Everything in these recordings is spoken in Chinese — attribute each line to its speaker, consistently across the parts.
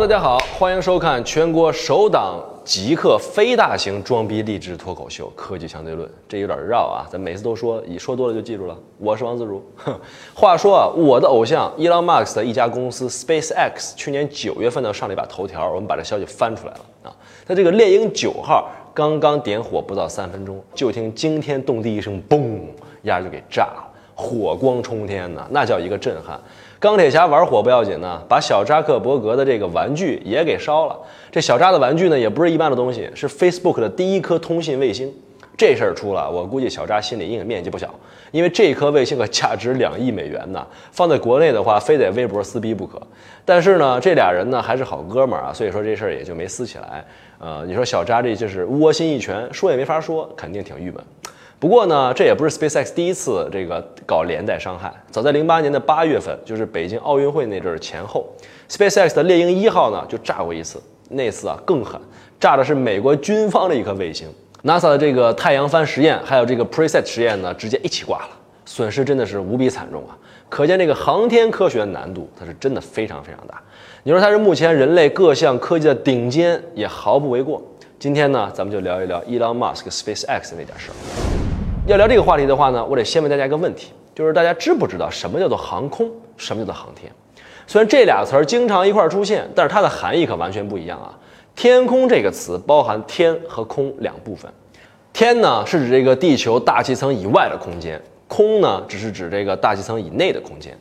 Speaker 1: 大家好，欢迎收看全国首档极客非大型装逼励志脱口秀《科技相对论》。这有点绕啊，咱每次都说，一说多了就记住了。我是王自如。话说啊，我的偶像伊朗马斯的一家公司 SpaceX 去年九月份呢上了一把头条，我们把这消息翻出来了啊。他这个猎鹰九号刚刚点火不到三分钟，就听惊天动地一声嘣，压就给炸了，火光冲天呐，那叫一个震撼。钢铁侠玩火不要紧呢，把小扎克伯格的这个玩具也给烧了。这小扎的玩具呢，也不是一般的东西，是 Facebook 的第一颗通信卫星。这事儿出了，我估计小扎心里阴影面积不小，因为这颗卫星可价值两亿美元呢。放在国内的话，非得微博撕逼不可。但是呢，这俩人呢还是好哥们儿啊，所以说这事儿也就没撕起来。呃，你说小扎这就是窝心一拳，说也没法说，肯定挺郁闷。不过呢，这也不是 SpaceX 第一次这个搞连带伤害。早在零八年的八月份，就是北京奥运会那阵儿前后，SpaceX 的猎鹰一号呢就炸过一次。那次啊更狠，炸的是美国军方的一颗卫星。NASA 的这个太阳帆实验，还有这个 Preset 实验呢，直接一起挂了，损失真的是无比惨重啊！可见这个航天科学难度，它是真的非常非常大。你说它是目前人类各项科技的顶尖，也毫不为过。今天呢，咱们就聊一聊 Elon Musk SpaceX 那点事儿。要聊这个话题的话呢，我得先问大家一个问题，就是大家知不知道什么叫做航空，什么叫做航天？虽然这俩词儿经常一块儿出现，但是它的含义可完全不一样啊。天空这个词包含天和空两部分，天呢是指这个地球大气层以外的空间，空呢只是指这个大气层以内的空间。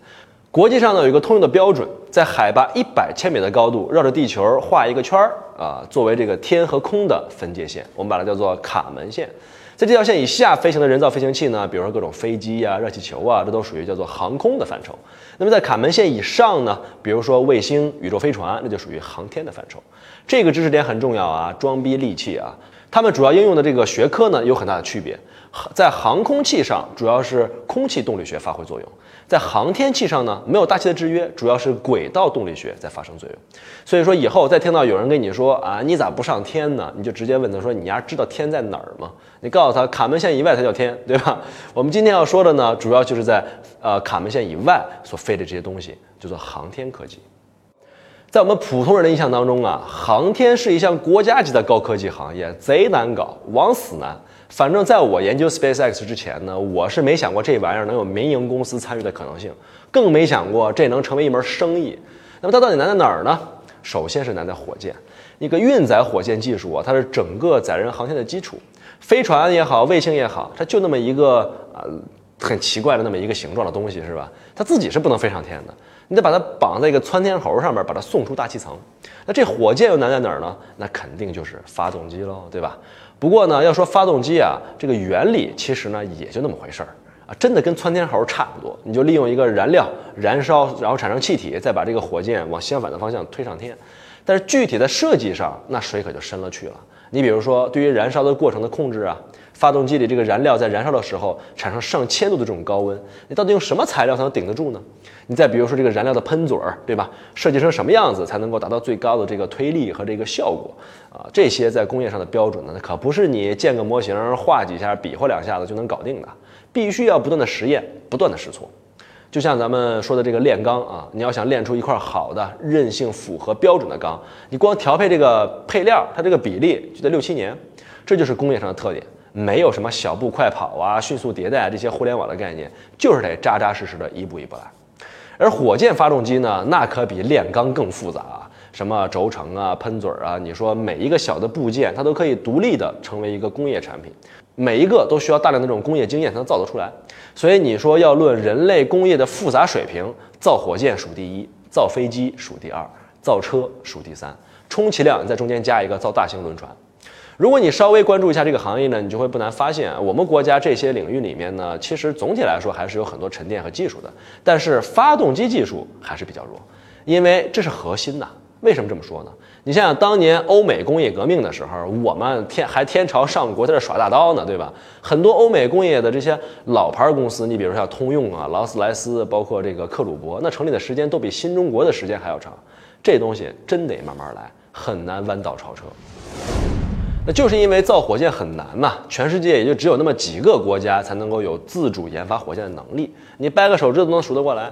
Speaker 1: 国际上呢有一个通用的标准，在海拔一百千米的高度绕着地球画一个圈儿啊，作为这个天和空的分界线，我们把它叫做卡门线。在这条线以下飞行的人造飞行器呢，比如说各种飞机呀、热气球啊，这都属于叫做航空的范畴。那么在卡门线以上呢，比如说卫星、宇宙飞船，那就属于航天的范畴。这个知识点很重要啊，装逼利器啊，它们主要应用的这个学科呢有很大的区别。在航空器上，主要是空气动力学发挥作用。在航天器上呢，没有大气的制约，主要是轨道动力学在发生作用。所以说以后再听到有人跟你说啊，你咋不上天呢？你就直接问他说，你丫知道天在哪儿吗？你告诉他，卡门线以外才叫天，对吧？我们今天要说的呢，主要就是在呃卡门线以外所飞的这些东西，叫做航天科技。在我们普通人的印象当中啊，航天是一项国家级的高科技行业，贼难搞，往死难。反正在我研究 SpaceX 之前呢，我是没想过这玩意儿能有民营公司参与的可能性，更没想过这能成为一门生意。那么它到底难在哪儿呢？首先是难在火箭，一个运载火箭技术啊，它是整个载人航天的基础。飞船也好，卫星也好，它就那么一个啊很奇怪的那么一个形状的东西，是吧？它自己是不能飞上天的，你得把它绑在一个窜天猴上面，把它送出大气层。那这火箭又难在哪儿呢？那肯定就是发动机喽，对吧？不过呢，要说发动机啊，这个原理其实呢也就那么回事儿啊，真的跟窜天猴差不多。你就利用一个燃料燃烧，然后产生气体，再把这个火箭往相反的方向推上天。但是具体在设计上，那水可就深了去了。你比如说，对于燃烧的过程的控制啊，发动机里这个燃料在燃烧的时候产生上千度的这种高温，你到底用什么材料才能顶得住呢？你再比如说这个燃料的喷嘴儿，对吧？设计成什么样子才能够达到最高的这个推力和这个效果啊？这些在工业上的标准呢，那可不是你建个模型画几下、比划两下子就能搞定的，必须要不断的实验、不断的试错。就像咱们说的这个炼钢啊，你要想炼出一块好的、韧性符合标准的钢，你光调配这个配料，它这个比例就得六七年。这就是工业上的特点，没有什么小步快跑啊、迅速迭代啊这些互联网的概念，就是得扎扎实实的一步一步来。而火箭发动机呢，那可比炼钢更复杂啊，什么轴承啊、喷嘴啊，你说每一个小的部件，它都可以独立的成为一个工业产品，每一个都需要大量的这种工业经验才能造得出来。所以你说要论人类工业的复杂水平，造火箭数第一，造飞机数第二，造车数第三，充其量你在中间加一个造大型轮船。如果你稍微关注一下这个行业呢，你就会不难发现，我们国家这些领域里面呢，其实总体来说还是有很多沉淀和技术的。但是发动机技术还是比较弱，因为这是核心呐。为什么这么说呢？你想想当年欧美工业革命的时候，我们天还天朝上国在这耍大刀呢，对吧？很多欧美工业的这些老牌公司，你比如像通用啊、劳斯莱斯，包括这个克虏伯，那成立的时间都比新中国的时间还要长。这东西真得慢慢来，很难弯道超车。那就是因为造火箭很难嘛，全世界也就只有那么几个国家才能够有自主研发火箭的能力，你掰个手指头都能数得过来，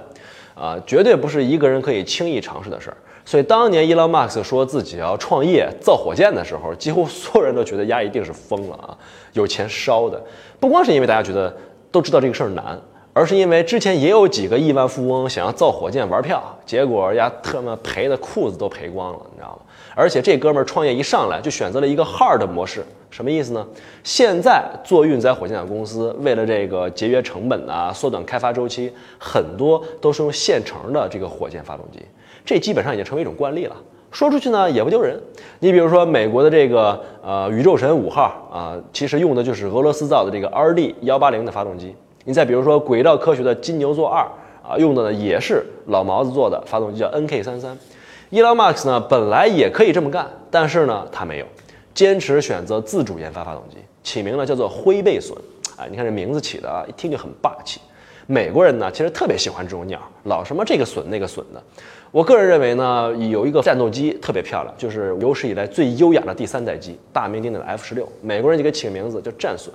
Speaker 1: 啊，绝对不是一个人可以轻易尝试的事儿。所以当年伊隆马斯克说自己要创业造火箭的时候，几乎所有人都觉得丫一定是疯了啊，有钱烧的。不光是因为大家觉得都知道这个事儿难，而是因为之前也有几个亿万富翁想要造火箭玩票，结果丫特么赔的裤子都赔光了，你知道吗？而且这哥们儿创业一上来就选择了一个 hard 模式，什么意思呢？现在做运载火箭的公司为了这个节约成本啊，缩短开发周期，很多都是用现成的这个火箭发动机。这基本上已经成为一种惯例了，说出去呢也不丢人。你比如说美国的这个呃宇宙神五号啊，其实用的就是俄罗斯造的这个 RD 幺八零的发动机。你再比如说轨道科学的金牛座二啊，用的呢也是老毛子做的发动机，叫 NK 三三。伊朗马斯呢本来也可以这么干，但是呢他没有，坚持选择自主研发发动机，起名呢叫做灰背隼。哎，你看这名字起的啊，一听就很霸气。美国人呢其实特别喜欢这种鸟，老什么这个隼那个隼的。我个人认为呢，有一个战斗机特别漂亮，就是有史以来最优雅的第三代机，大名鼎鼎的 F 十六。美国人就给起个名字叫战隼。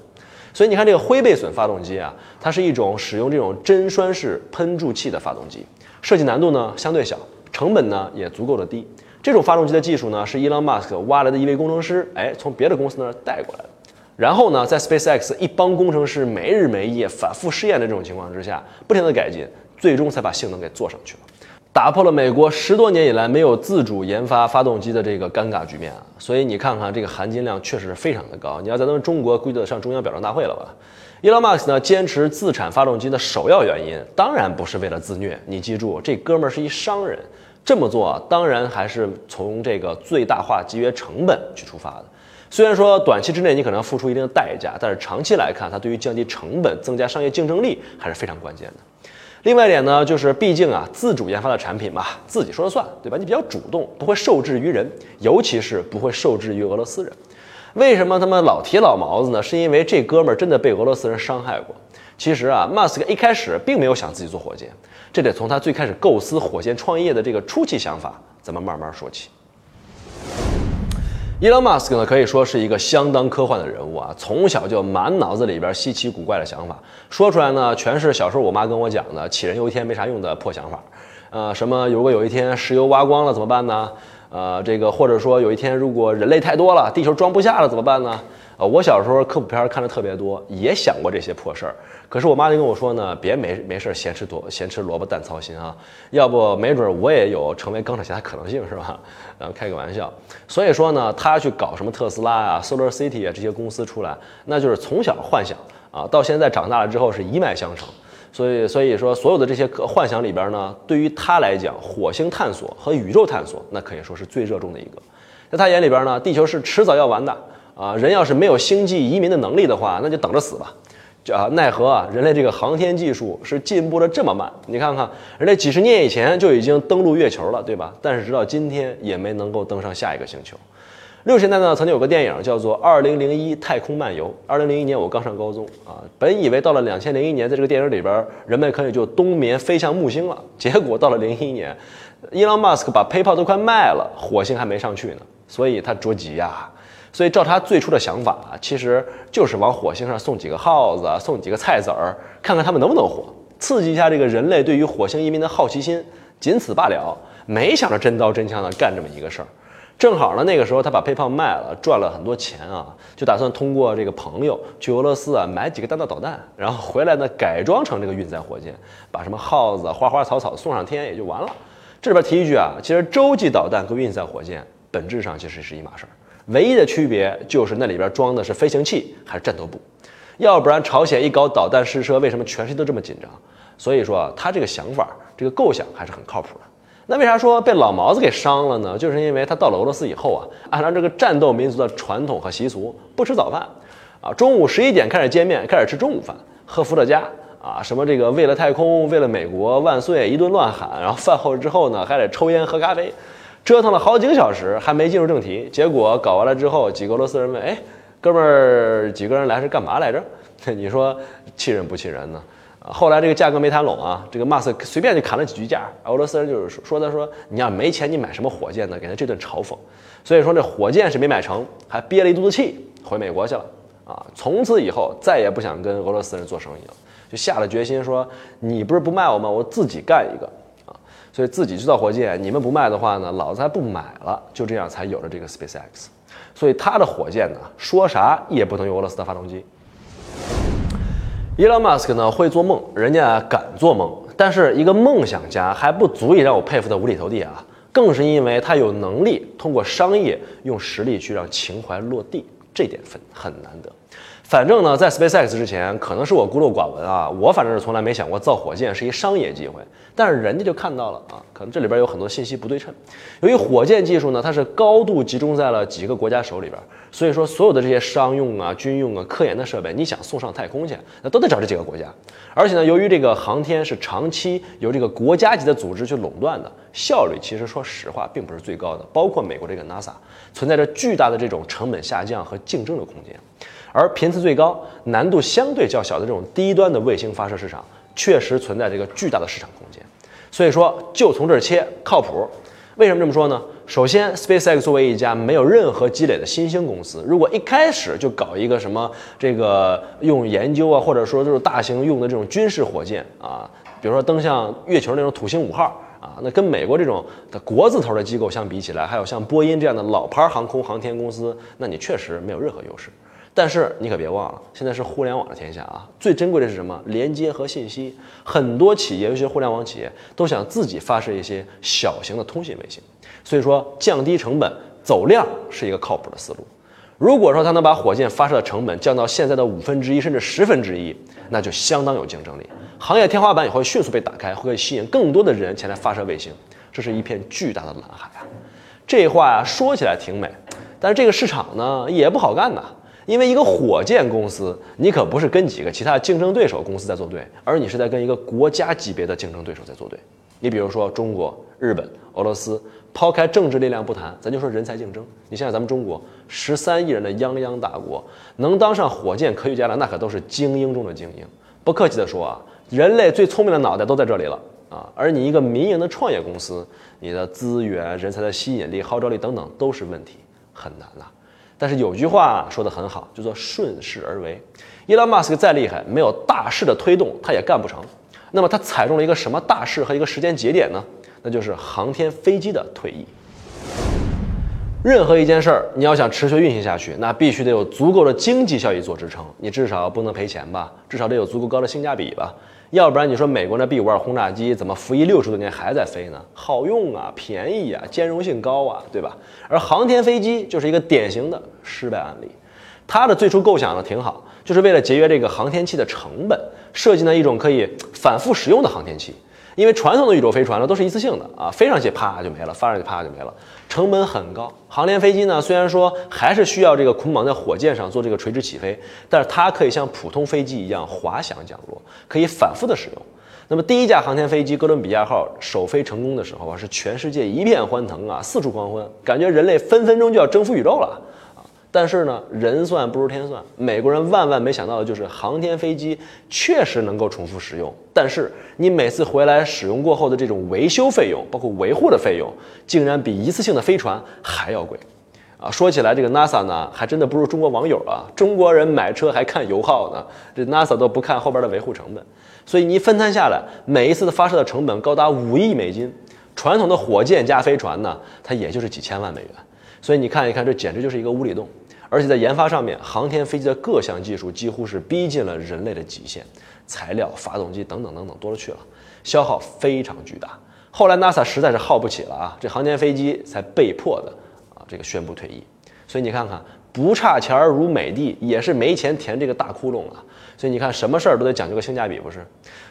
Speaker 1: 所以你看这个灰背隼发动机啊，它是一种使用这种针栓式喷注器的发动机，设计难度呢相对小，成本呢也足够的低。这种发动机的技术呢，是伊朗马斯克挖来的一位工程师，哎，从别的公司那儿带过来的。然后呢，在 SpaceX 一帮工程师没日没夜反复试验的这种情况之下，不停的改进，最终才把性能给做上去了。打破了美国十多年以来没有自主研发发动机的这个尴尬局面啊！所以你看看这个含金量确实非常的高。你要在咱们中国，估计得上中央表彰大会了吧？Elon Musk 呢，坚持自产发动机的首要原因，当然不是为了自虐。你记住，这哥们儿是一商人，这么做啊，当然还是从这个最大化节约成本去出发的。虽然说短期之内你可能要付出一定的代价，但是长期来看，它对于降低成本、增加商业竞争力还是非常关键的。另外一点呢，就是毕竟啊，自主研发的产品嘛，自己说了算，对吧？你比较主动，不会受制于人，尤其是不会受制于俄罗斯人。为什么他们老提老毛子呢？是因为这哥们儿真的被俄罗斯人伤害过。其实啊，马斯克一开始并没有想自己做火箭，这得从他最开始构思火箭创业的这个初期想法，咱们慢慢说起。伊隆马斯克呢，可以说是一个相当科幻的人物啊，从小就满脑子里边稀奇古怪的想法，说出来呢，全是小时候我妈跟我讲的杞人忧天没啥用的破想法。呃，什么如果有一天石油挖光了怎么办呢？呃，这个或者说有一天如果人类太多了，地球装不下了怎么办呢？呃，我小时候科普片看的特别多，也想过这些破事儿。可是我妈就跟我说呢，别没没事闲吃多闲吃萝卜淡操心啊，要不没准我也有成为钢铁侠的可能性，是吧？然 后开个玩笑。所以说呢，他去搞什么特斯拉啊、Solar City 啊这些公司出来，那就是从小幻想啊，到现在长大了之后是一脉相承。所以所以说，所有的这些幻想里边呢，对于他来讲，火星探索和宇宙探索，那可以说是最热衷的一个。在他眼里边呢，地球是迟早要完的啊，人要是没有星际移民的能力的话，那就等着死吧。啊，奈何啊，人类这个航天技术是进步的这么慢。你看看，人类几十年以前就已经登陆月球了，对吧？但是直到今天也没能够登上下一个星球。六十年代呢，曾经有个电影叫做《二零零一太空漫游》。二零零一年我刚上高中啊，本以为到了两千零一年，在这个电影里边，人们可以就冬眠飞向木星了。结果到了零一年，伊朗马斯克把 PayPal 都快卖了，火星还没上去呢，所以他着急呀。所以照他最初的想法啊，其实就是往火星上送几个耗子，送几个菜籽儿，看看他们能不能活，刺激一下这个人类对于火星移民的好奇心，仅此罢了。没想着真刀真枪的干这么一个事儿。正好呢，那个时候他把 PayPal 卖了，赚了很多钱啊，就打算通过这个朋友去俄罗斯啊买几个弹道导弹，然后回来呢改装成这个运载火箭，把什么耗子、花花草草送上天也就完了。这里边提一句啊，其实洲际导弹和运载火箭本质上其实是一码事儿。唯一的区别就是那里边装的是飞行器还是战斗部，要不然朝鲜一搞导弹试射，为什么全世界都这么紧张？所以说他这个想法，这个构想还是很靠谱的。那为啥说被老毛子给伤了呢？就是因为他到了俄罗斯以后啊，按照这个战斗民族的传统和习俗，不吃早饭，啊，中午十一点开始见面，开始吃中午饭，喝伏特加，啊，什么这个为了太空，为了美国万岁，一顿乱喊，然后饭后之后呢，还得抽烟喝咖啡。折腾了好几个小时，还没进入正题。结果搞完了之后，几个俄罗斯人问：“哎，哥们儿，几个人来是干嘛来着？” 你说气人不气人呢？后来这个价格没谈拢啊，这个马斯克随便就砍了几句价。俄罗斯人就是说说他说：“你要没钱，你买什么火箭呢？”给他这顿嘲讽。所以说这火箭是没买成，还憋了一肚子气，回美国去了啊。从此以后再也不想跟俄罗斯人做生意了，就下了决心说：“你不是不卖我吗？我自己干一个。”所以自己制造火箭，你们不卖的话呢，老子还不买了。就这样才有了这个 SpaceX。所以他的火箭呢，说啥也不能用俄罗斯的发动机。伊隆马斯克呢会做梦，人家敢做梦，但是一个梦想家还不足以让我佩服的五体投地啊，更是因为他有能力通过商业用实力去让情怀落地，这点分很难得。反正呢，在 SpaceX 之前，可能是我孤陋寡闻啊，我反正是从来没想过造火箭是一商业机会。但是人家就看到了啊，可能这里边有很多信息不对称。由于火箭技术呢，它是高度集中在了几个国家手里边，所以说所有的这些商用啊、军用啊、科研的设备，你想送上太空去，那都得找这几个国家。而且呢，由于这个航天是长期由这个国家级的组织去垄断的，效率其实说实话并不是最高的。包括美国这个 NASA，存在着巨大的这种成本下降和竞争的空间。而频次最高、难度相对较小的这种低端的卫星发射市场，确实存在这个巨大的市场空间。所以说，就从这儿切靠谱。为什么这么说呢？首先，SpaceX 作为一家没有任何积累的新兴公司，如果一开始就搞一个什么这个用研究啊，或者说就是大型用的这种军事火箭啊，比如说登向月球那种土星五号啊，那跟美国这种的国字头的机构相比起来，还有像波音这样的老牌航空航天公司，那你确实没有任何优势。但是你可别忘了，现在是互联网的天下啊！最珍贵的是什么？连接和信息。很多企业，尤其是互联网企业，都想自己发射一些小型的通信卫星。所以说，降低成本、走量是一个靠谱的思路。如果说它能把火箭发射的成本降到现在的五分之一甚至十分之一，那就相当有竞争力。行业天花板也会迅速被打开，会吸引更多的人前来发射卫星。这是一片巨大的蓝海啊！这话呀说起来挺美，但是这个市场呢也不好干呐。因为一个火箭公司，你可不是跟几个其他竞争对手公司在作对，而你是在跟一个国家级别的竞争对手在作对。你比如说中国、日本、俄罗斯，抛开政治力量不谈，咱就说人才竞争。你想想咱们中国十三亿人的泱泱大国，能当上火箭科学家的那可都是精英中的精英。不客气的说啊，人类最聪明的脑袋都在这里了啊！而你一个民营的创业公司，你的资源、人才的吸引力、号召力等等都是问题，很难了。但是有句话说得很好，叫做顺势而为。伊隆马斯克再厉害，没有大势的推动，他也干不成。那么他踩中了一个什么大势和一个时间节点呢？那就是航天飞机的退役。任何一件事儿，你要想持续运行下去，那必须得有足够的经济效益做支撑。你至少不能赔钱吧？至少得有足够高的性价比吧？要不然你说美国那 B 五二轰炸机怎么服役六十多年还在飞呢？好用啊，便宜啊，兼容性高啊，对吧？而航天飞机就是一个典型的失败案例。它的最初构想呢挺好，就是为了节约这个航天器的成本，设计了一种可以反复使用的航天器。因为传统的宇宙飞船呢都是一次性的啊，飞上去啪就没了，发上去啪就没了，成本很高。航天飞机呢虽然说还是需要这个捆绑在火箭上做这个垂直起飞，但是它可以像普通飞机一样滑翔降落，可以反复的使用。那么第一架航天飞机哥伦比亚号首飞成功的时候啊，是全世界一片欢腾啊，四处狂欢，感觉人类分分钟就要征服宇宙了。但是呢，人算不如天算。美国人万万没想到的就是，航天飞机确实能够重复使用，但是你每次回来使用过后的这种维修费用，包括维护的费用，竟然比一次性的飞船还要贵。啊，说起来这个 NASA 呢，还真的不如中国网友啊。中国人买车还看油耗呢，这 NASA 都不看后边的维护成本。所以你分摊下来，每一次的发射的成本高达五亿美金。传统的火箭加飞船呢，它也就是几千万美元。所以你看一看，这简直就是一个无底洞。而且在研发上面，航天飞机的各项技术几乎是逼近了人类的极限，材料、发动机等等等等多了去了，消耗非常巨大。后来 NASA 实在是耗不起了啊，这航天飞机才被迫的啊这个宣布退役。所以你看看。不差钱儿如美的，也是没钱填这个大窟窿啊！所以你看，什么事儿都得讲究个性价比，不是？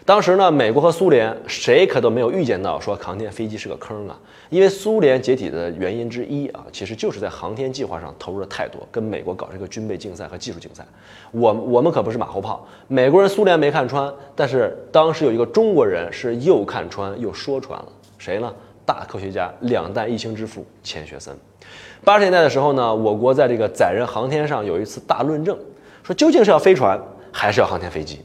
Speaker 1: 当时呢，美国和苏联谁可都没有预见到说航天飞机是个坑啊！因为苏联解体的原因之一啊，其实就是在航天计划上投入的太多，跟美国搞这个军备竞赛和技术竞赛。我我们可不是马后炮，美国人、苏联没看穿，但是当时有一个中国人是又看穿又说穿了，谁呢？大科学家，两弹一星之父钱学森。八十年代的时候呢，我国在这个载人航天上有一次大论证，说究竟是要飞船还是要航天飞机？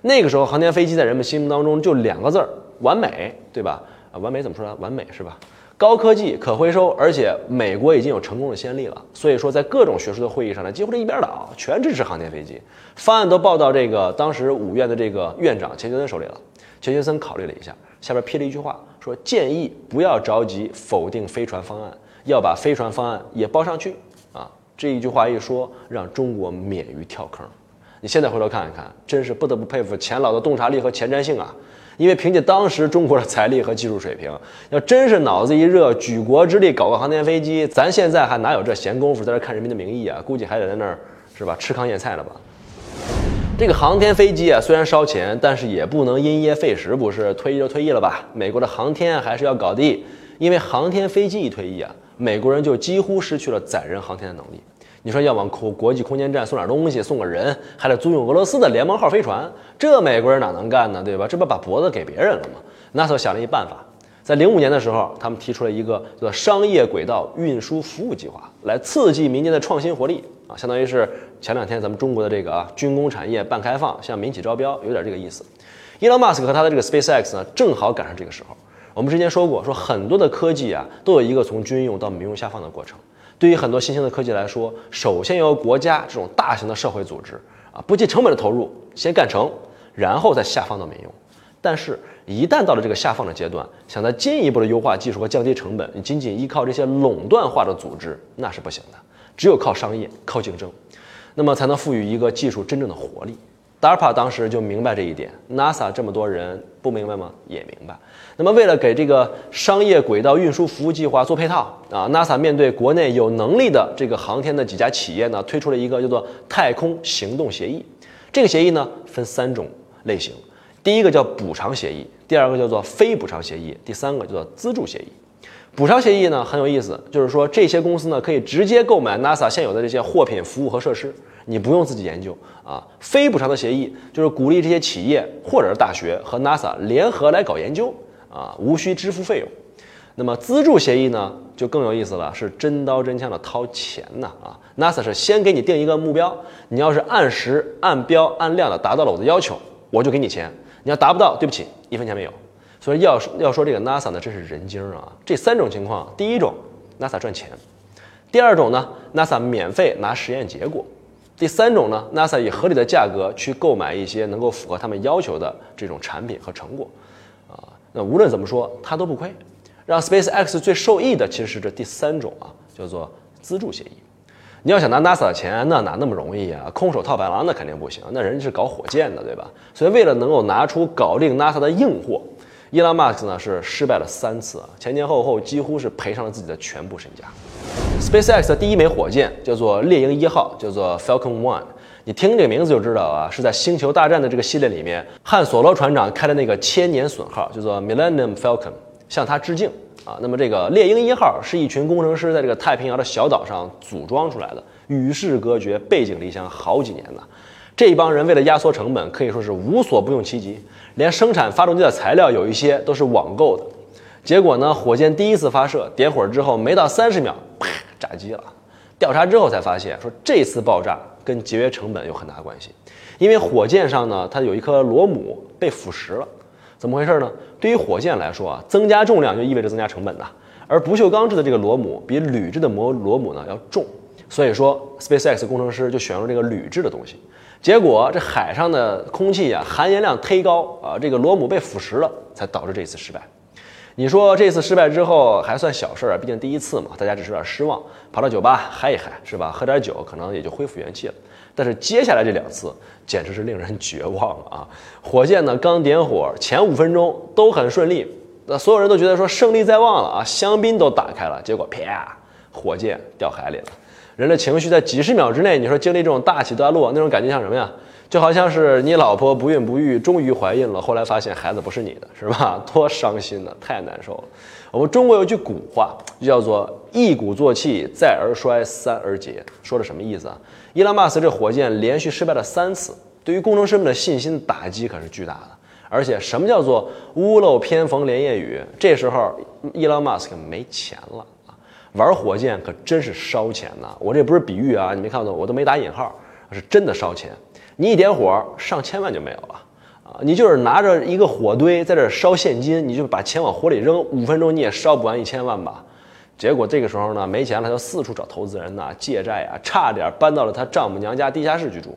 Speaker 1: 那个时候航天飞机在人们心目当中就两个字儿：完美，对吧？啊，完美怎么说呢？完美是吧？高科技、可回收，而且美国已经有成功的先例了。所以说，在各种学术的会议上呢，几乎是一边倒，全支持航天飞机。方案都报到这个当时五院的这个院长钱学森手里了。钱学森考虑了一下，下边批了一句话，说建议不要着急否定飞船方案，要把飞船方案也包上去啊。这一句话一说，让中国免于跳坑。你现在回头看一看，真是不得不佩服钱老的洞察力和前瞻性啊！因为凭借当时中国的财力和技术水平，要真是脑子一热，举国之力搞个航天飞机，咱现在还哪有这闲工夫在这看《人民的名义》啊？估计还得在那儿是吧，吃糠咽菜了吧？这个航天飞机啊，虽然烧钱，但是也不能因噎废食，不是？退役就退役了吧？美国的航天还是要搞的，因为航天飞机一退役啊，美国人就几乎失去了载人航天的能力。你说要往空国际空间站送点东西，送个人，还得租用俄罗斯的联盟号飞船，这美国人哪能干呢？对吧？这不把脖子给别人了吗？NASA 想了一办法，在零五年的时候，他们提出了一个叫商业轨道运输服务计划，来刺激民间的创新活力啊，相当于是前两天咱们中国的这个啊军工产业半开放，向民企招标，有点这个意思。伊隆马斯克和他的这个 SpaceX 呢，正好赶上这个时候。我们之前说过，说很多的科技啊，都有一个从军用到民用下放的过程。对于很多新兴的科技来说，首先由国家这种大型的社会组织啊，不计成本的投入，先干成，然后再下放到民用。但是，一旦到了这个下放的阶段，想再进一步的优化技术和降低成本，你仅仅依靠这些垄断化的组织那是不行的，只有靠商业、靠竞争，那么才能赋予一个技术真正的活力。DARPA 当时就明白这一点，NASA 这么多人不明白吗？也明白。那么为了给这个商业轨道运输服务计划做配套啊，NASA 面对国内有能力的这个航天的几家企业呢，推出了一个叫做太空行动协议。这个协议呢分三种类型，第一个叫补偿协议，第二个叫做非补偿协议，第三个叫做资助协议。补偿协议呢很有意思，就是说这些公司呢可以直接购买 NASA 现有的这些货品、服务和设施。你不用自己研究啊，非补偿的协议就是鼓励这些企业或者是大学和 NASA 联合来搞研究啊，无需支付费用。那么资助协议呢，就更有意思了，是真刀真枪的掏钱呐啊！NASA 是先给你定一个目标，你要是按时按标按量的达到了我的要求，我就给你钱；你要达不到，对不起，一分钱没有。所以要要说这个 NASA 呢，真是人精啊！这三种情况，第一种 NASA 赚钱，第二种呢，NASA 免费拿实验结果。第三种呢，NASA 以合理的价格去购买一些能够符合他们要求的这种产品和成果，啊，那无论怎么说，他都不亏。让 SpaceX 最受益的其实是这第三种啊，叫做资助协议。你要想拿 NASA 的钱，那哪那么容易啊？空手套白狼那肯定不行，那人家是搞火箭的，对吧？所以为了能够拿出搞定 NASA 的硬货，伊朗马斯呢是失败了三次啊，前前后后几乎是赔上了自己的全部身家。SpaceX 的第一枚火箭叫做猎鹰一号，叫做 Falcon One。你听这个名字就知道啊，是在星球大战的这个系列里面，汉索罗船长开的那个千年隼号，叫做 Millennium Falcon，向他致敬啊。那么这个猎鹰一号是一群工程师在这个太平洋的小岛上组装出来的，与世隔绝，背井离乡好几年呢。这帮人为了压缩成本，可以说是无所不用其极，连生产发动机的材料有一些都是网购的。结果呢，火箭第一次发射点火之后，没到三十秒，啪。炸机了，调查之后才发现，说这次爆炸跟节约成本有很大关系，因为火箭上呢，它有一颗螺母被腐蚀了，怎么回事呢？对于火箭来说啊，增加重量就意味着增加成本呐，而不锈钢制的这个螺母比铝制的膜螺母呢要重，所以说 SpaceX 工程师就选用这个铝制的东西，结果这海上的空气呀含盐量忒高啊，这个螺母被腐蚀了，才导致这次失败。你说这次失败之后还算小事儿啊，毕竟第一次嘛，大家只是有点失望，跑到酒吧嗨一嗨是吧？喝点酒可能也就恢复元气了。但是接下来这两次简直是令人绝望啊！火箭呢刚点火前五分钟都很顺利，那所有人都觉得说胜利在望了啊，香槟都打开了，结果啪，火箭掉海里了。人的情绪在几十秒之内，你说经历这种大起大落，那种感觉像什么呀？就好像是你老婆不孕不育，终于怀孕了，后来发现孩子不是你的，是吧？多伤心呢，太难受了。我们中国有句古话，叫做“一鼓作气，再而衰，三而竭”，说的什么意思啊？伊朗马斯这火箭连续失败了三次，对于工程师们的信心打击可是巨大的。而且什么叫做“屋漏偏逢连夜雨”？这时候伊朗马斯克没钱了！玩火箭可真是烧钱呐！我这不是比喻啊，你没看到我都没打引号，是真的烧钱。你一点火，上千万就没有了啊！你就是拿着一个火堆在这烧现金，你就把钱往火里扔，五分钟你也烧不完一千万吧？结果这个时候呢，没钱了，他就四处找投资人呐，借债啊，差点搬到了他丈母娘家地下室居住。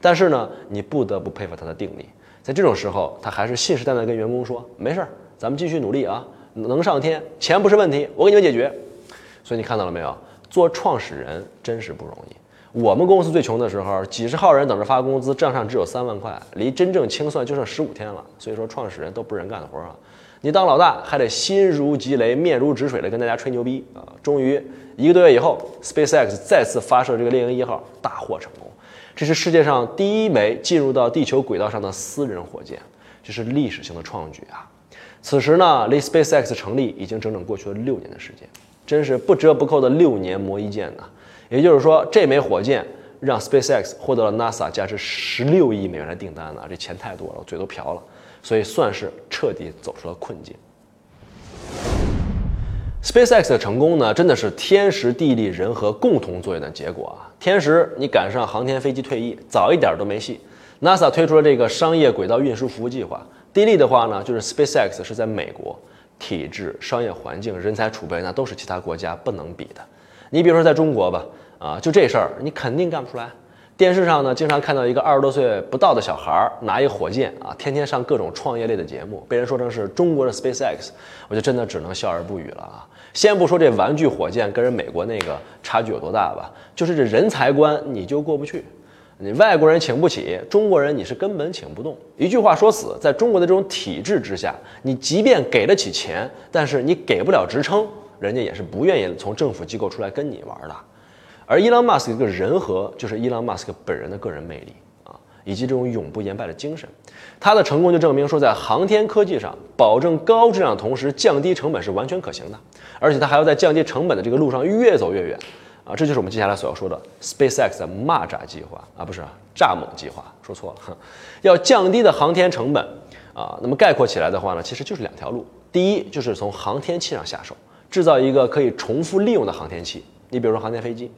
Speaker 1: 但是呢，你不得不佩服他的定力，在这种时候，他还是信誓旦旦跟员工说：“没事儿，咱们继续努力啊，能上天，钱不是问题，我给你们解决。”所以你看到了没有？做创始人真是不容易。我们公司最穷的时候，几十号人等着发工资，账上只有三万块，离真正清算就剩十五天了。所以说，创始人都不是人干的活啊！你当老大，还得心如积雷、面如止水的跟大家吹牛逼啊！终于一个多月以后，SpaceX 再次发射这个猎鹰一号，大获成功。这是世界上第一枚进入到地球轨道上的私人火箭，这是历史性的创举啊！此时呢，离 SpaceX 成立已经整整过去了六年的时间，真是不折不扣的六年磨一剑呐！也就是说，这枚火箭让 SpaceX 获得了 NASA 价值十六亿美元的订单呢，这钱太多了，我嘴都瓢了。所以算是彻底走出了困境。SpaceX 的成功呢，真的是天时地利人和共同作用的结果啊！天时，你赶上航天飞机退役，早一点都没戏。NASA 推出了这个商业轨道运输服务计划。地利的话呢，就是 SpaceX 是在美国，体制、商业环境、人才储备，那都是其他国家不能比的。你比如说在中国吧，啊，就这事儿，你肯定干不出来。电视上呢，经常看到一个二十多岁不到的小孩儿拿一火箭啊，天天上各种创业类的节目，被人说成是中国的 SpaceX，我就真的只能笑而不语了啊！先不说这玩具火箭跟人美国那个差距有多大吧，就是这人才观你就过不去，你外国人请不起，中国人你是根本请不动。一句话说死，在中国的这种体制之下，你即便给得起钱，但是你给不了职称，人家也是不愿意从政府机构出来跟你玩的。而伊朗马斯克这个人和，就是伊朗马斯克本人的个人魅力啊，以及这种永不言败的精神。他的成功就证明说，在航天科技上保证高质量同时降低成本是完全可行的。而且他还要在降低成本的这个路上越走越远啊！这就是我们接下来所要说的 SpaceX 的蚂蚱计划啊，不是蚱蜢计划，说错了。要降低的航天成本啊，那么概括起来的话呢，其实就是两条路。第一，就是从航天器上下手，制造一个可以重复利用的航天器。你比如说航天飞机。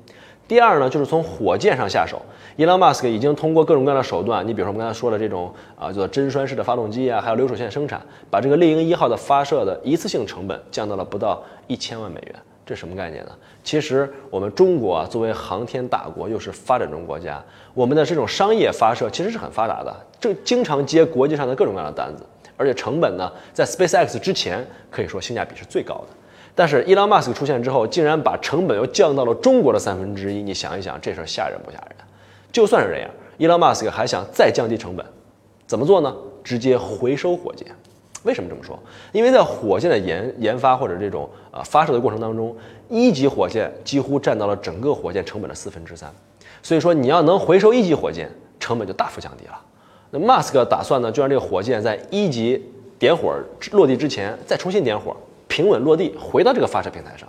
Speaker 1: 第二呢，就是从火箭上下手。伊朗马斯克已经通过各种各样的手段，你比如说我们刚才说的这种啊，叫做针栓式的发动机啊，还有流水线生产，把这个猎鹰一号的发射的一次性成本降到了不到一千万美元。这什么概念呢？其实我们中国啊，作为航天大国，又是发展中国家，我们的这种商业发射其实是很发达的，这经常接国际上的各种各样的单子，而且成本呢，在 SpaceX 之前可以说性价比是最高的。但是伊朗马斯克出现之后，竟然把成本又降到了中国的三分之一。你想一想，这事儿吓人不吓人？就算是这样，伊朗马斯克还想再降低成本，怎么做呢？直接回收火箭。为什么这么说？因为在火箭的研研发或者这种呃发射的过程当中，一级火箭几乎占到了整个火箭成本的四分之三。所以说，你要能回收一级火箭，成本就大幅降低了。那马斯克打算呢，就让这个火箭在一级点火落地之前再重新点火。平稳落地，回到这个发射平台上，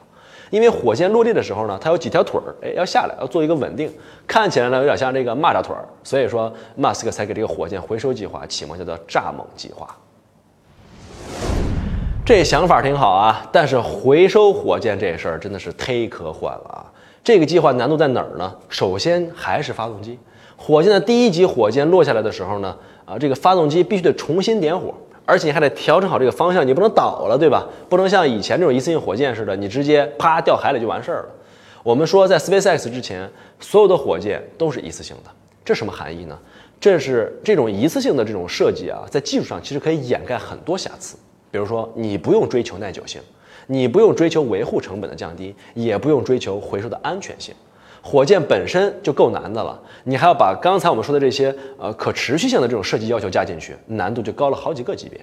Speaker 1: 因为火箭落地的时候呢，它有几条腿儿，哎，要下来，要做一个稳定，看起来呢有点像这个蚂蚱腿儿，所以说马斯克才给这个火箭回收计划起名叫做“蚱蜢计划”。这想法挺好啊，但是回收火箭这事儿真的是忒科幻了啊！这个计划难度在哪儿呢？首先还是发动机，火箭的第一级火箭落下来的时候呢，啊，这个发动机必须得重新点火。而且还得调整好这个方向，你不能倒了，对吧？不能像以前这种一次性火箭似的，你直接啪掉海里就完事儿了。我们说，在 SpaceX 之前，所有的火箭都是一次性的，这什么含义呢？这是这种一次性的这种设计啊，在技术上其实可以掩盖很多瑕疵。比如说，你不用追求耐久性，你不用追求维护成本的降低，也不用追求回收的安全性。火箭本身就够难的了，你还要把刚才我们说的这些呃可持续性的这种设计要求加进去，难度就高了好几个级别。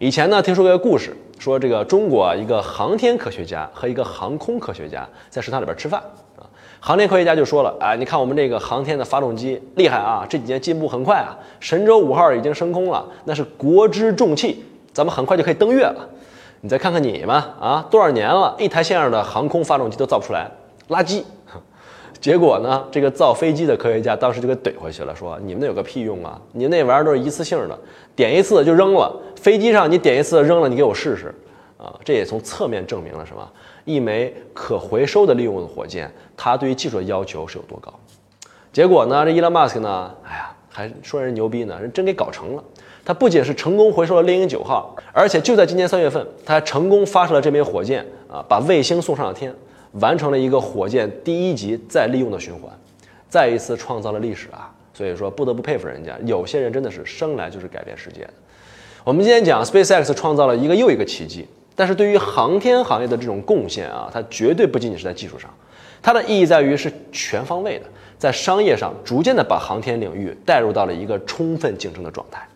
Speaker 1: 以前呢，听说过一个故事，说这个中国一个航天科学家和一个航空科学家在食堂里边吃饭啊，航天科学家就说了，哎，你看我们这个航天的发动机厉害啊，这几年进步很快啊，神舟五号已经升空了，那是国之重器，咱们很快就可以登月了。你再看看你们啊，多少年了，一台像样的航空发动机都造不出来，垃圾。结果呢？这个造飞机的科学家当时就给怼回去了，说：“你们那有个屁用啊！你那玩意儿都是一次性的，点一次就扔了。飞机上你点一次扔了，你给我试试啊！”这也从侧面证明了什么？一枚可回收的利用的火箭，它对于技术的要求是有多高？结果呢？这伊隆马斯克呢？哎呀，还说人牛逼呢，人真给搞成了。他不仅是成功回收了猎鹰九号，而且就在今年三月份，他还成功发射了这枚火箭啊，把卫星送上了天。完成了一个火箭第一级再利用的循环，再一次创造了历史啊！所以说不得不佩服人家，有些人真的是生来就是改变世界的。我们今天讲 SpaceX 创造了一个又一个奇迹，但是对于航天行业的这种贡献啊，它绝对不仅仅是在技术上，它的意义在于是全方位的，在商业上逐渐的把航天领域带入到了一个充分竞争的状态。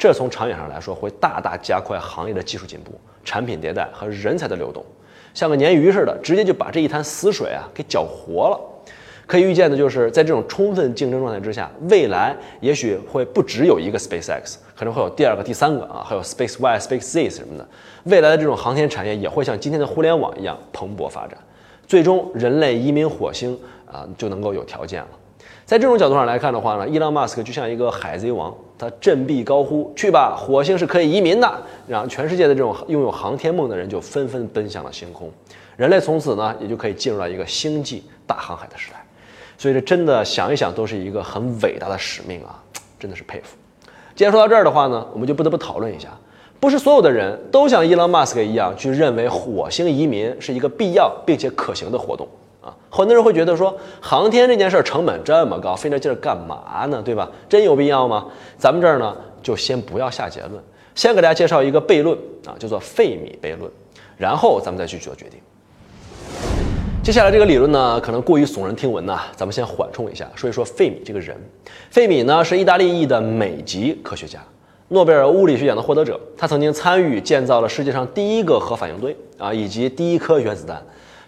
Speaker 1: 这从长远上来说，会大大加快行业的技术进步、产品迭代和人才的流动，像个鲶鱼似的，直接就把这一滩死水啊给搅活了。可以预见的就是，在这种充分竞争状态之下，未来也许会不只有一个 SpaceX，可能会有第二个、第三个啊，还有 Space Y、Space Z 什么的。未来的这种航天产业也会像今天的互联网一样蓬勃发展，最终人类移民火星啊就能够有条件了。在这种角度上来看的话呢，伊朗马斯克就像一个海贼王，他振臂高呼：“去吧，火星是可以移民的！”让全世界的这种拥有航天梦的人就纷纷奔向了星空，人类从此呢也就可以进入到一个星际大航海的时代。所以这真的想一想都是一个很伟大的使命啊，真的是佩服。既然说到这儿的话呢，我们就不得不讨论一下，不是所有的人都像伊朗马斯克一样去认为火星移民是一个必要并且可行的活动。很多人会觉得说，航天这件事儿成本这么高，费那劲儿干嘛呢？对吧？真有必要吗？咱们这儿呢，就先不要下结论，先给大家介绍一个悖论啊，叫做费米悖论，然后咱们再去做决定。接下来这个理论呢，可能过于耸人听闻呐，咱们先缓冲一下，说一说费米这个人。费米呢，是意大利裔的美籍科学家，诺贝尔物理学奖的获得者，他曾经参与建造了世界上第一个核反应堆啊，以及第一颗原子弹。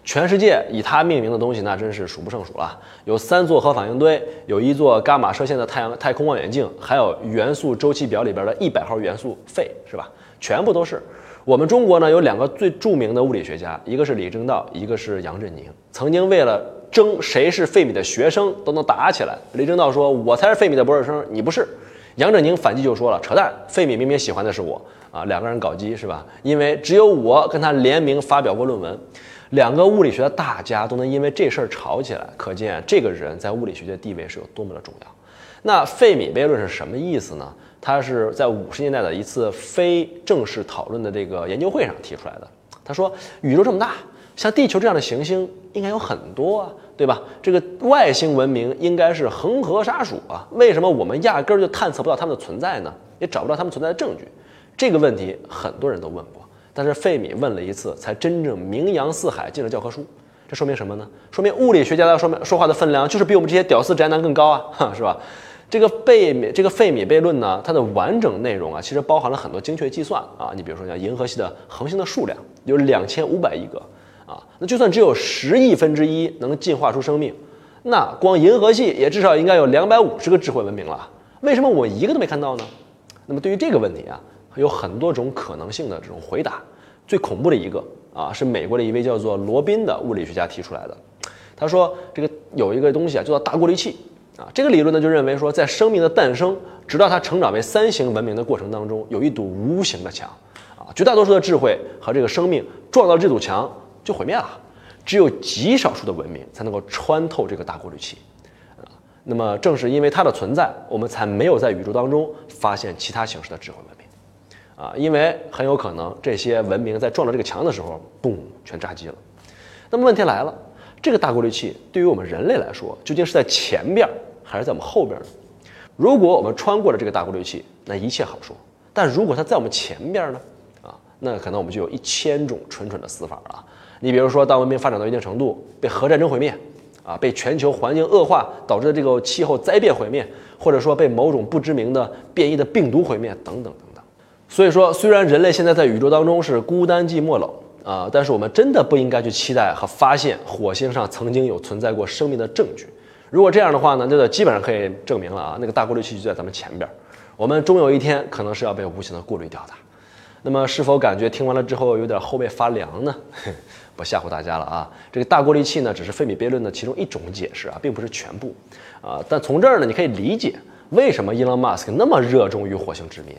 Speaker 1: 全世界以它命名的东西，那真是数不胜数了。有三座核反应堆，有一座伽马射线的太阳太空望远镜，还有元素周期表里边的一百号元素费，是吧？全部都是。我们中国呢，有两个最著名的物理学家，一个是李政道，一个是杨振宁。曾经为了争谁是费米的学生，都能打起来。李政道说：“我才是费米的博士生，你不是。”杨振宁反击就说了：“扯淡，费米明明喜欢的是我啊！”两个人搞基是吧？因为只有我跟他联名发表过论文。两个物理学的大家都能因为这事儿吵起来，可见这个人在物理学界地位是有多么的重要。那费米悖论是什么意思呢？他是在五十年代的一次非正式讨论的这个研究会上提出来的。他说，宇宙这么大，像地球这样的行星应该有很多啊，对吧？这个外星文明应该是恒河沙数啊，为什么我们压根儿就探测不到它们的存在呢？也找不到它们存在的证据？这个问题很多人都问过。但是费米问了一次，才真正名扬四海，进了教科书。这说明什么呢？说明物理学家的说明说话的分量，就是比我们这些屌丝宅男更高啊，是吧？这个贝米这个费米悖论呢，它的完整内容啊，其实包含了很多精确计算啊。你比如说像银河系的恒星的数量有两千五百亿个啊，那就算只有十亿分之一能进化出生命，那光银河系也至少应该有两百五十个智慧文明了。为什么我一个都没看到呢？那么对于这个问题啊。有很多种可能性的这种回答，最恐怖的一个啊，是美国的一位叫做罗宾的物理学家提出来的。他说，这个有一个东西啊，叫做大过滤器啊。这个理论呢，就认为说，在生命的诞生直到它成长为三型文明的过程当中，有一堵无形的墙啊，绝大多数的智慧和这个生命撞到这堵墙就毁灭了，只有极少数的文明才能够穿透这个大过滤器啊。那么正是因为它的存在，我们才没有在宇宙当中发现其他形式的智慧文明。啊，因为很有可能这些文明在撞到这个墙的时候，嘣，全炸机了。那么问题来了，这个大过滤器对于我们人类来说，究竟是在前边还是在我们后边呢？如果我们穿过了这个大过滤器，那一切好说；但如果它在我们前边呢？啊，那可能我们就有一千种蠢蠢的死法了。你比如说，当文明发展到一定程度，被核战争毁灭，啊，被全球环境恶化导致的这个气候灾变毁灭，或者说被某种不知名的变异的病毒毁灭，等等等。所以说，虽然人类现在在宇宙当中是孤单寂寞冷啊，但是我们真的不应该去期待和发现火星上曾经有存在过生命的证据。如果这样的话呢，那就基本上可以证明了啊，那个大过滤器就在咱们前边，我们终有一天可能是要被无情的过滤掉的。那么，是否感觉听完了之后有点后背发凉呢？不吓唬大家了啊，这个大过滤器呢，只是费米悖论的其中一种解释啊，并不是全部啊。但从这儿呢，你可以理解为什么伊隆马斯克那么热衷于火星殖民。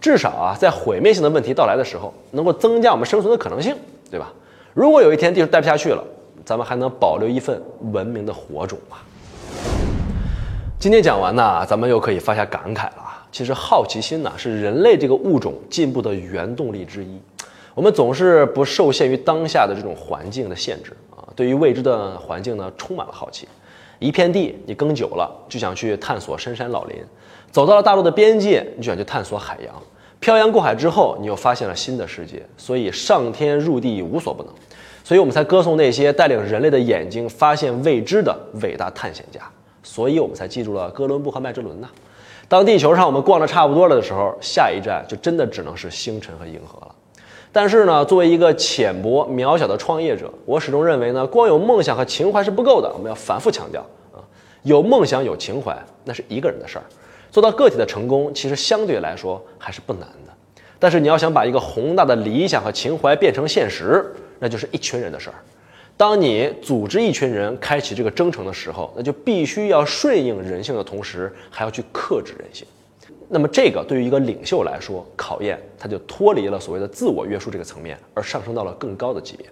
Speaker 1: 至少啊，在毁灭性的问题到来的时候，能够增加我们生存的可能性，对吧？如果有一天地球待不下去了，咱们还能保留一份文明的火种吗？今天讲完呢，咱们又可以发下感慨了啊！其实好奇心呢，是人类这个物种进步的原动力之一。我们总是不受限于当下的这种环境的限制啊，对于未知的环境呢，充满了好奇。一片地你耕久了，就想去探索深山老林；走到了大陆的边界，你就想去探索海洋。漂洋过海之后，你又发现了新的世界。所以上天入地无所不能，所以我们才歌颂那些带领人类的眼睛发现未知的伟大探险家。所以我们才记住了哥伦布和麦哲伦呐。当地球上我们逛的差不多了的时候，下一站就真的只能是星辰和银河了。但是呢，作为一个浅薄渺小的创业者，我始终认为呢，光有梦想和情怀是不够的。我们要反复强调啊，有梦想有情怀那是一个人的事儿，做到个体的成功其实相对来说还是不难的。但是你要想把一个宏大的理想和情怀变成现实，那就是一群人的事儿。当你组织一群人开启这个征程的时候，那就必须要顺应人性的同时，还要去克制人性。那么，这个对于一个领袖来说，考验他就脱离了所谓的自我约束这个层面，而上升到了更高的级别。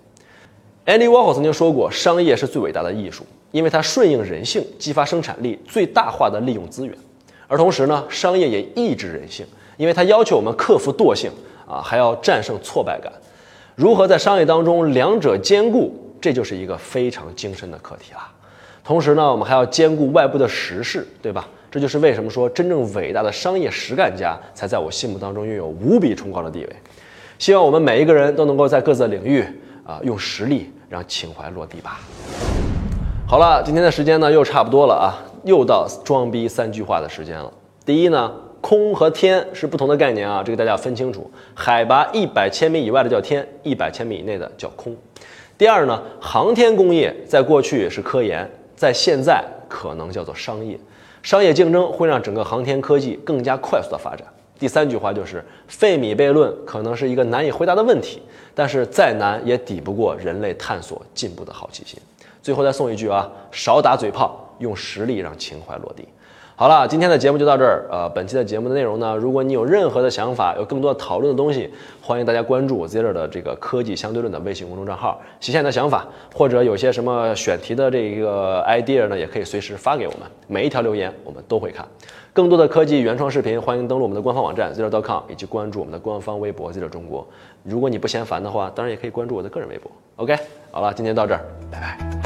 Speaker 1: Andy Warhol 曾经说过，商业是最伟大的艺术，因为它顺应人性，激发生产力，最大化的利用资源。而同时呢，商业也抑制人性，因为它要求我们克服惰性啊，还要战胜挫败感。如何在商业当中两者兼顾？这就是一个非常精深的课题了。同时呢，我们还要兼顾外部的时事，对吧？这就是为什么说真正伟大的商业实干家才在我心目当中拥有无比崇高的地位。希望我们每一个人都能够在各自的领域啊，用实力让情怀落地吧。好了，今天的时间呢又差不多了啊，又到装逼三句话的时间了。第一呢，空和天是不同的概念啊，这个大家要分清楚。海拔一百千米以外的叫天，一百千米以内的叫空。第二呢，航天工业在过去是科研，在现在可能叫做商业。商业竞争会让整个航天科技更加快速的发展。第三句话就是费米悖论可能是一个难以回答的问题，但是再难也抵不过人类探索进步的好奇心。最后再送一句啊，少打嘴炮，用实力让情怀落地。好了，今天的节目就到这儿。呃，本期的节目的内容呢，如果你有任何的想法，有更多的讨论的东西，欢迎大家关注 Zero 的这个科技相对论的微信公众账号，写下你的想法，或者有些什么选题的这个 idea 呢，也可以随时发给我们。每一条留言我们都会看。更多的科技原创视频，欢迎登录我们的官方网站 Zero.com，以及关注我们的官方微博 Zero 中国。如果你不嫌烦的话，当然也可以关注我的个人微博。OK，好了，今天到这儿，拜拜。